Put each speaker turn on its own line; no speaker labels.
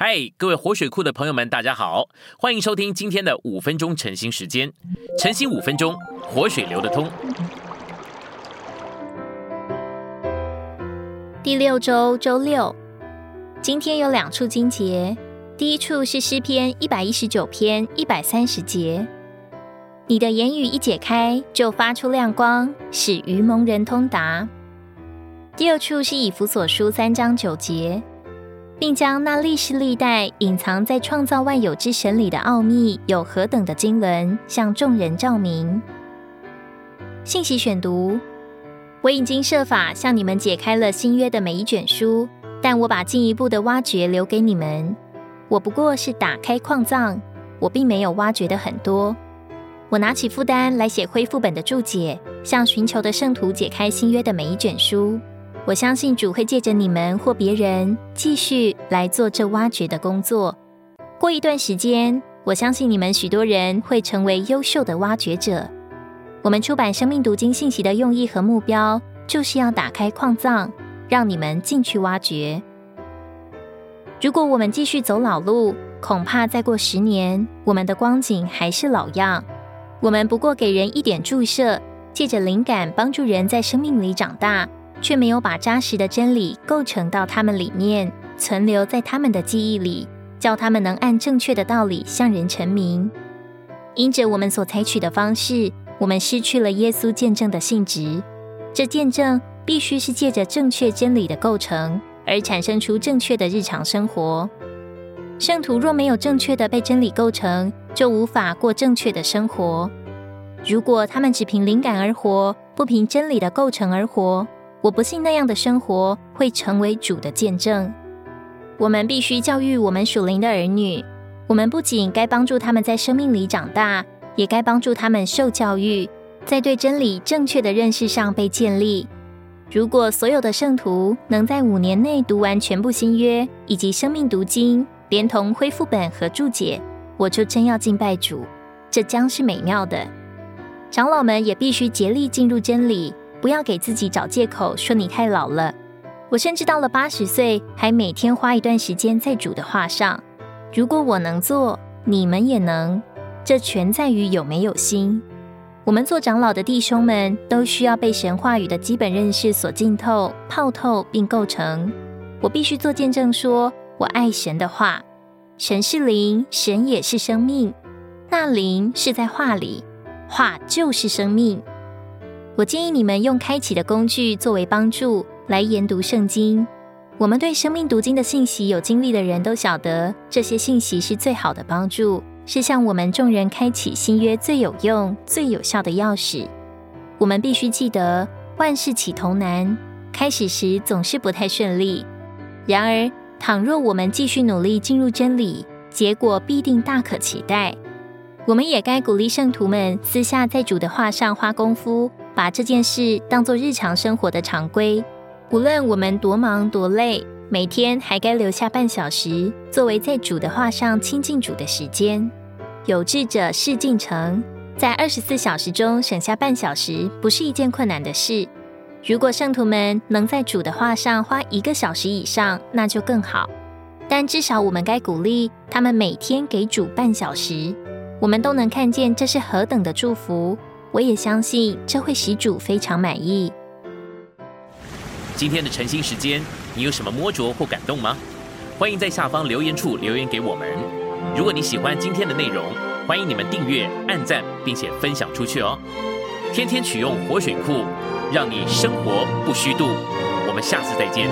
嗨，各位活水库的朋友们，大家好，欢迎收听今天的五分钟晨兴时间。晨兴五分钟，活水流得通。
第六周周六，今天有两处经节。第一处是诗篇一百一十九篇一百三十节，你的言语一解开，就发出亮光，使愚蒙人通达。第二处是以弗所书三章九节。并将那历世历代隐藏在创造万有之神里的奥秘有何等的经纶，向众人照明。信息选读：我已经设法向你们解开了新约的每一卷书，但我把进一步的挖掘留给你们。我不过是打开矿藏，我并没有挖掘的很多。我拿起负担来写恢复本的注解，向寻求的圣徒解开新约的每一卷书。我相信主会借着你们或别人继续来做这挖掘的工作。过一段时间，我相信你们许多人会成为优秀的挖掘者。我们出版生命读经信息的用意和目标，就是要打开矿藏，让你们进去挖掘。如果我们继续走老路，恐怕再过十年，我们的光景还是老样。我们不过给人一点注射，借着灵感帮助人在生命里长大。却没有把扎实的真理构成到他们里面，存留在他们的记忆里，叫他们能按正确的道理向人陈明。因着我们所采取的方式，我们失去了耶稣见证的性质。这见证必须是借着正确真理的构成，而产生出正确的日常生活。圣徒若没有正确的被真理构成，就无法过正确的生活。如果他们只凭灵感而活，不凭真理的构成而活，我不信那样的生活会成为主的见证。我们必须教育我们属灵的儿女。我们不仅该帮助他们在生命里长大，也该帮助他们受教育，在对真理正确的认识上被建立。如果所有的圣徒能在五年内读完全部新约以及生命读经，连同恢复本和注解，我就真要敬拜主。这将是美妙的。长老们也必须竭力进入真理。不要给自己找借口说你太老了。我甚至到了八十岁，还每天花一段时间在主的话上。如果我能做，你们也能。这全在于有没有心。我们做长老的弟兄们都需要被神话语的基本认识所浸透、泡透并构成。我必须做见证，说我爱神的话。神是灵，神也是生命。那灵是在话里，话就是生命。我建议你们用开启的工具作为帮助来研读圣经。我们对生命读经的信息有经历的人都晓得，这些信息是最好的帮助，是向我们众人开启新约最有用、最有效的钥匙。我们必须记得，万事起头难，开始时总是不太顺利。然而，倘若我们继续努力进入真理，结果必定大可期待。我们也该鼓励圣徒们私下在主的话上花功夫。把这件事当做日常生活的常规，无论我们多忙多累，每天还该留下半小时作为在主的话上亲近主的时间。有志者事竟成，在二十四小时中省下半小时，不是一件困难的事。如果圣徒们能在主的话上花一个小时以上，那就更好。但至少我们该鼓励他们每天给主半小时。我们都能看见这是何等的祝福。我也相信这会使主非常满意。
今天的晨兴时间，你有什么摸着或感动吗？欢迎在下方留言处留言给我们。如果你喜欢今天的内容，欢迎你们订阅、按赞，并且分享出去哦。天天取用活水库，让你生活不虚度。我们下次再见。